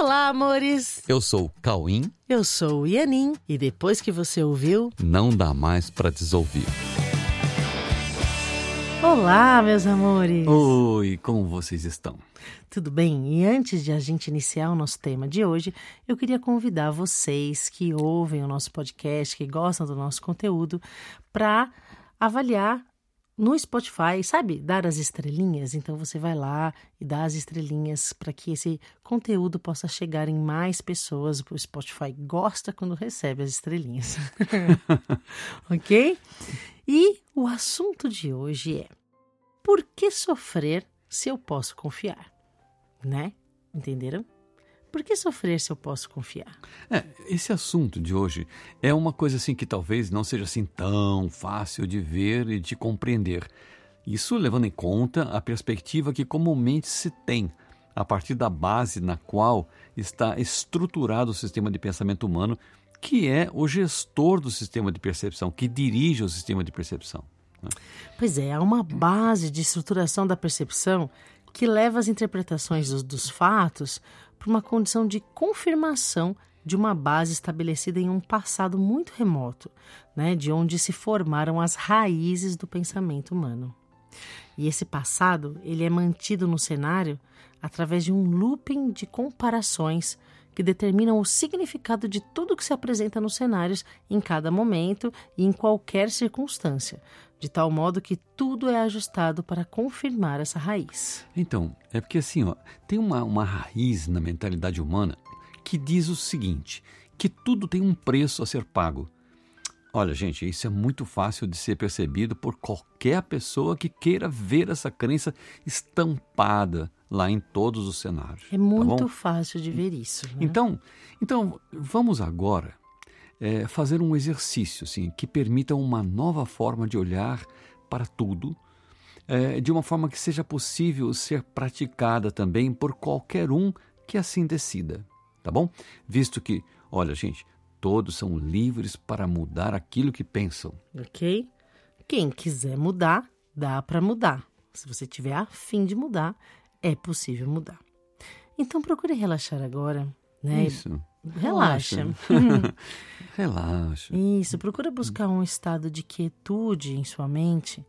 Olá, amores! Eu sou o Cauim. Eu sou o Ianin. E depois que você ouviu, Não dá mais para desouvir. Olá, meus amores! Oi, como vocês estão? Tudo bem? E antes de a gente iniciar o nosso tema de hoje, eu queria convidar vocês que ouvem o nosso podcast, que gostam do nosso conteúdo, para avaliar no Spotify, sabe? Dar as estrelinhas. Então você vai lá e dá as estrelinhas para que esse conteúdo possa chegar em mais pessoas. O Spotify gosta quando recebe as estrelinhas. ok? E o assunto de hoje é: por que sofrer se eu posso confiar? Né? Entenderam? Por que sofrer se eu posso confiar? É, esse assunto de hoje é uma coisa assim que talvez não seja assim tão fácil de ver e de compreender. Isso levando em conta a perspectiva que comumente se tem a partir da base na qual está estruturado o sistema de pensamento humano, que é o gestor do sistema de percepção, que dirige o sistema de percepção. né? Pois é, há uma base de estruturação da percepção que leva as interpretações dos, dos fatos para uma condição de confirmação de uma base estabelecida em um passado muito remoto, né, de onde se formaram as raízes do pensamento humano. E esse passado, ele é mantido no cenário através de um looping de comparações que determinam o significado de tudo que se apresenta nos cenários em cada momento e em qualquer circunstância, de tal modo que tudo é ajustado para confirmar essa raiz. Então, é porque assim, ó, tem uma, uma raiz na mentalidade humana que diz o seguinte: que tudo tem um preço a ser pago. Olha, gente, isso é muito fácil de ser percebido por qualquer pessoa que queira ver essa crença estampada lá em todos os cenários. É tá muito bom? fácil de ver isso. né? Então, então vamos agora é, fazer um exercício assim, que permita uma nova forma de olhar para tudo, é, de uma forma que seja possível ser praticada também por qualquer um que assim decida, tá bom? Visto que, olha, gente, todos são livres para mudar aquilo que pensam. ok? Quem quiser mudar, dá para mudar. Se você tiver a fim de mudar, é possível mudar. Então procure relaxar agora, né? Isso. Relaxa. Relaxa. Isso, procura buscar um estado de quietude em sua mente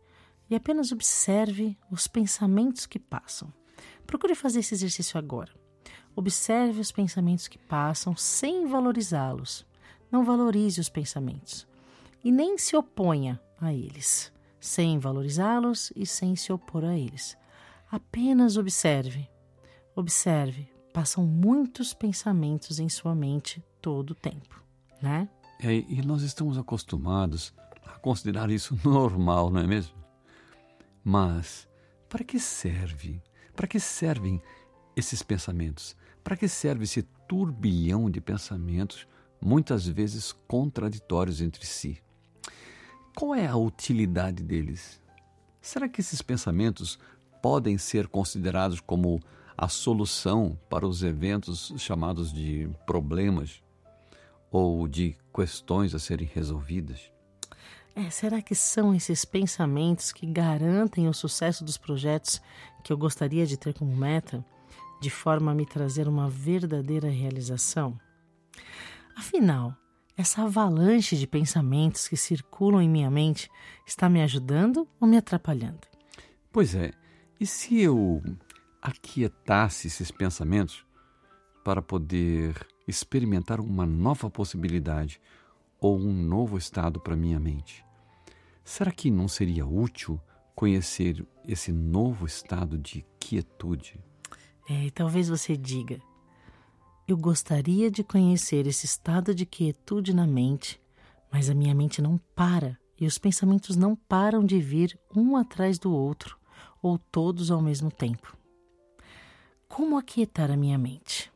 e apenas observe os pensamentos que passam. Procure fazer esse exercício agora. Observe os pensamentos que passam sem valorizá-los. Não valorize os pensamentos e nem se oponha a eles, sem valorizá-los e sem se opor a eles. Apenas observe. Observe. Passam muitos pensamentos em sua mente todo o tempo, né? É, e nós estamos acostumados a considerar isso normal, não é mesmo? Mas para que serve? Para que servem esses pensamentos? Para que serve esse turbilhão de pensamentos, muitas vezes contraditórios entre si? Qual é a utilidade deles? Será que esses pensamentos podem ser considerados como a solução para os eventos chamados de problemas ou de questões a serem resolvidas? É, será que são esses pensamentos que garantem o sucesso dos projetos que eu gostaria de ter como meta, de forma a me trazer uma verdadeira realização? Afinal, essa avalanche de pensamentos que circulam em minha mente está me ajudando ou me atrapalhando? Pois é, e se eu aquietasse esses pensamentos para poder experimentar uma nova possibilidade ou um novo estado para minha mente? Será que não seria útil conhecer esse novo estado de quietude? É, e talvez você diga: Eu gostaria de conhecer esse estado de quietude na mente, mas a minha mente não para e os pensamentos não param de vir um atrás do outro ou todos ao mesmo tempo. Como aquietar a minha mente?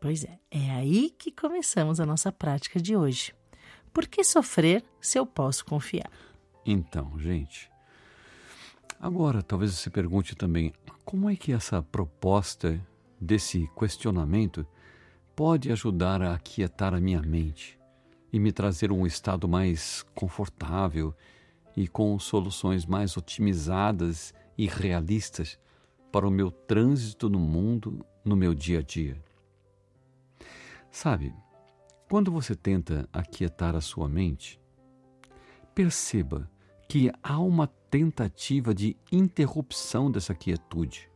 Pois é, é aí que começamos a nossa prática de hoje. Por que sofrer se eu posso confiar? Então, gente, agora talvez você pergunte também como é que essa proposta desse questionamento pode ajudar a aquietar a minha mente e me trazer um estado mais confortável e com soluções mais otimizadas e realistas para o meu trânsito no mundo, no meu dia a dia. Sabe, quando você tenta aquietar a sua mente, perceba que há uma tentativa de interrupção dessa quietude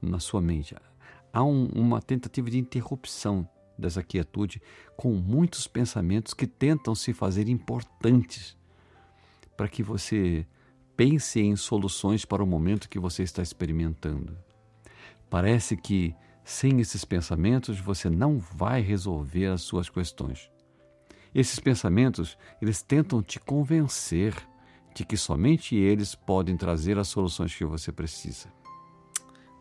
na sua mente. Há um, uma tentativa de interrupção dessa quietude com muitos pensamentos que tentam se fazer importantes para que você pense em soluções para o momento que você está experimentando. Parece que sem esses pensamentos você não vai resolver as suas questões. Esses pensamentos, eles tentam te convencer de que somente eles podem trazer as soluções que você precisa.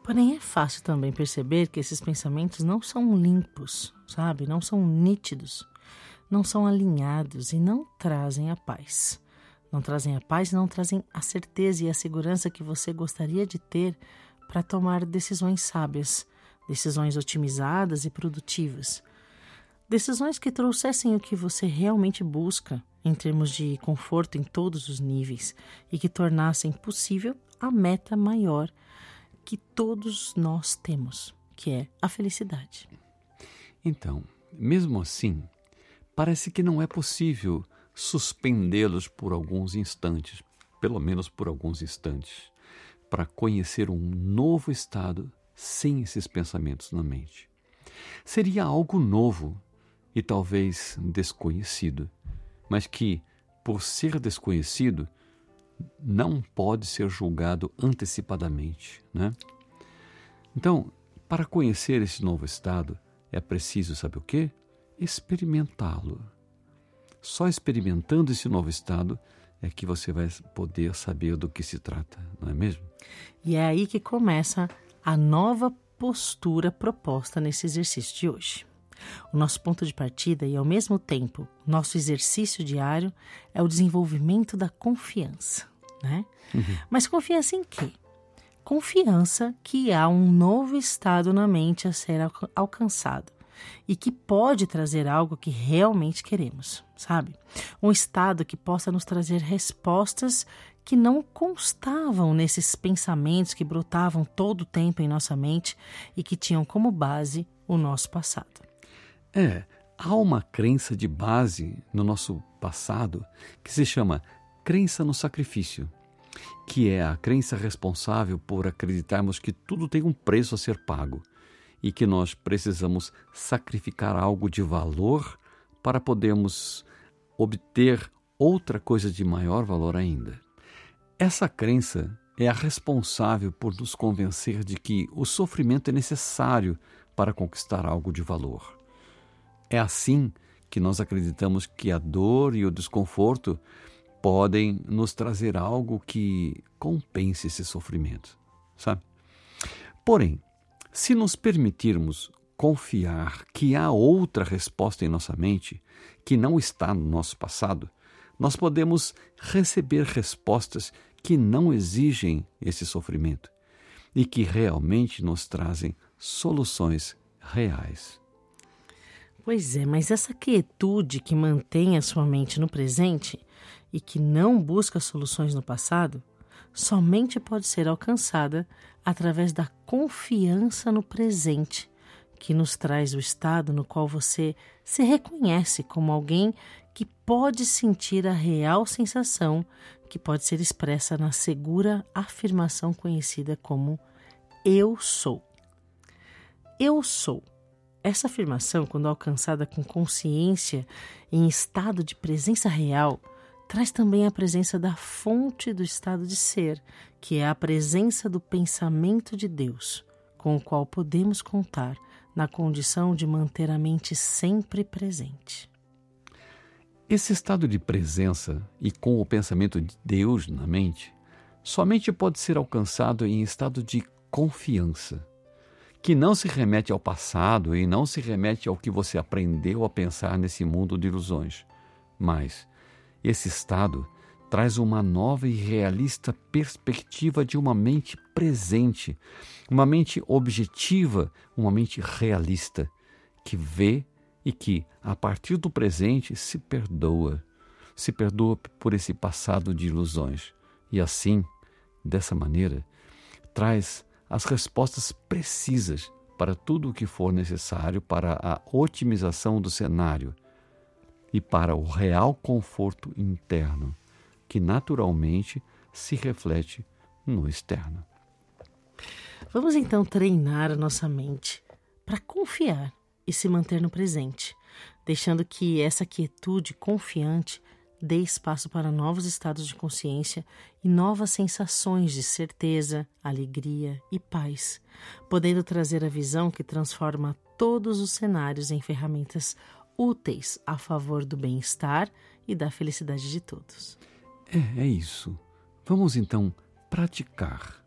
Porém, é fácil também perceber que esses pensamentos não são limpos, sabe? Não são nítidos, não são alinhados e não trazem a paz. Não trazem a paz, não trazem a certeza e a segurança que você gostaria de ter para tomar decisões sábias, decisões otimizadas e produtivas. Decisões que trouxessem o que você realmente busca em termos de conforto em todos os níveis e que tornassem possível a meta maior que todos nós temos, que é a felicidade. Então, mesmo assim, parece que não é possível suspendê-los por alguns instantes, pelo menos por alguns instantes, para conhecer um novo estado sem esses pensamentos na mente. Seria algo novo e talvez desconhecido, mas que, por ser desconhecido, não pode ser julgado antecipadamente. Né? Então, para conhecer esse novo estado, é preciso, sabe o quê? Experimentá-lo. Só experimentando esse novo estado é que você vai poder saber do que se trata, não é mesmo? E é aí que começa a nova postura proposta nesse exercício de hoje. O nosso ponto de partida e, ao mesmo tempo, nosso exercício diário é o desenvolvimento da confiança, né? Uhum. Mas confiança em quê? Confiança que há um novo estado na mente a ser alcançado e que pode trazer algo que realmente queremos, sabe? Um estado que possa nos trazer respostas que não constavam nesses pensamentos que brotavam todo o tempo em nossa mente e que tinham como base o nosso passado. É, há uma crença de base no nosso passado que se chama crença no sacrifício, que é a crença responsável por acreditarmos que tudo tem um preço a ser pago e que nós precisamos sacrificar algo de valor para podermos obter outra coisa de maior valor ainda. Essa crença é a responsável por nos convencer de que o sofrimento é necessário para conquistar algo de valor. É assim que nós acreditamos que a dor e o desconforto podem nos trazer algo que compense esse sofrimento, sabe? Porém, se nos permitirmos confiar que há outra resposta em nossa mente que não está no nosso passado, nós podemos receber respostas que não exigem esse sofrimento e que realmente nos trazem soluções reais. Pois é, mas essa quietude que mantém a sua mente no presente e que não busca soluções no passado somente pode ser alcançada através da confiança no presente, que nos traz o estado no qual você se reconhece como alguém que pode sentir a real sensação que pode ser expressa na segura afirmação conhecida como eu sou. Eu sou. Essa afirmação, quando alcançada com consciência em estado de presença real, traz também a presença da fonte do estado de ser, que é a presença do pensamento de Deus, com o qual podemos contar na condição de manter a mente sempre presente. Esse estado de presença e com o pensamento de Deus na mente somente pode ser alcançado em estado de confiança, que não se remete ao passado e não se remete ao que você aprendeu a pensar nesse mundo de ilusões, mas esse estado traz uma nova e realista perspectiva de uma mente presente, uma mente objetiva, uma mente realista, que vê e que, a partir do presente, se perdoa, se perdoa por esse passado de ilusões. E assim, dessa maneira, traz as respostas precisas para tudo o que for necessário para a otimização do cenário e para o real conforto interno, que naturalmente se reflete no externo. Vamos então treinar a nossa mente para confiar e se manter no presente, deixando que essa quietude confiante dê espaço para novos estados de consciência e novas sensações de certeza, alegria e paz, podendo trazer a visão que transforma todos os cenários em ferramentas úteis a favor do bem-estar e da felicidade de todos. É, é isso. Vamos então praticar.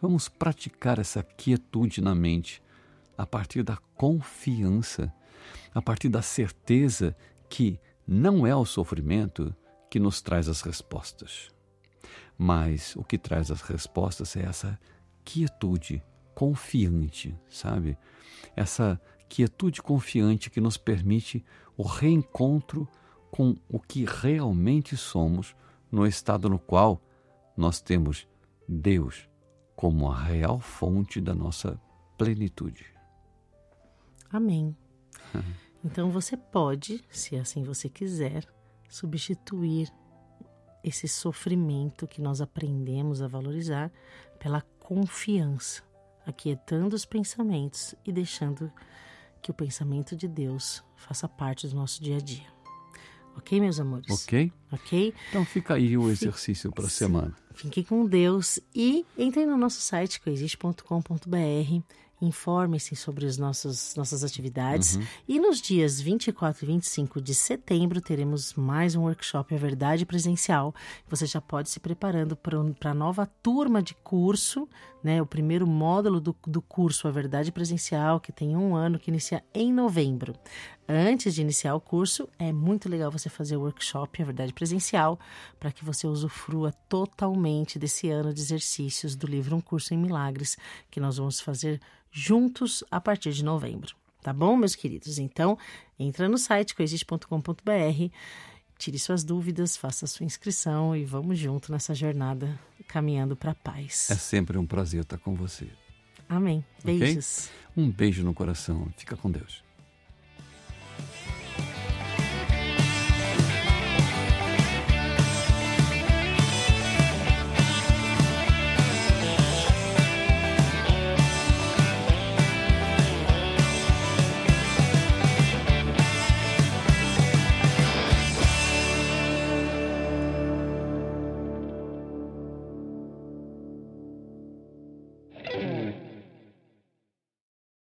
Vamos praticar essa quietude na mente a partir da confiança, a partir da certeza que não é o sofrimento que nos traz as respostas, mas o que traz as respostas é essa quietude confiante, sabe? Essa quietude confiante que nos permite o reencontro com o que realmente somos no estado no qual nós temos Deus como a real fonte da nossa plenitude. Amém. Então você pode, se assim você quiser, substituir esse sofrimento que nós aprendemos a valorizar pela confiança, aquietando os pensamentos e deixando que o pensamento de Deus faça parte do nosso dia a dia. Ok, meus amores? Ok. Ok? Então fica aí o exercício para a semana. Fiquem com Deus e entrem no nosso site coexiste.com.br informe-se sobre as nossas, nossas atividades. Uhum. E nos dias 24 e 25 de setembro teremos mais um workshop A Verdade Presencial. Você já pode se preparando para a nova turma de curso, né? O primeiro módulo do, do curso A Verdade Presencial, que tem um ano, que inicia em novembro. Antes de iniciar o curso, é muito legal você fazer o workshop A Verdade Presencial para que você usufrua totalmente desse ano de exercícios do livro Um Curso em Milagres, que nós vamos fazer juntos a partir de novembro. Tá bom, meus queridos? Então, entra no site coexiste.com.br, tire suas dúvidas, faça sua inscrição e vamos junto nessa jornada caminhando para a paz. É sempre um prazer estar com você. Amém. Beijos. Okay? Um beijo no coração. Fica com Deus.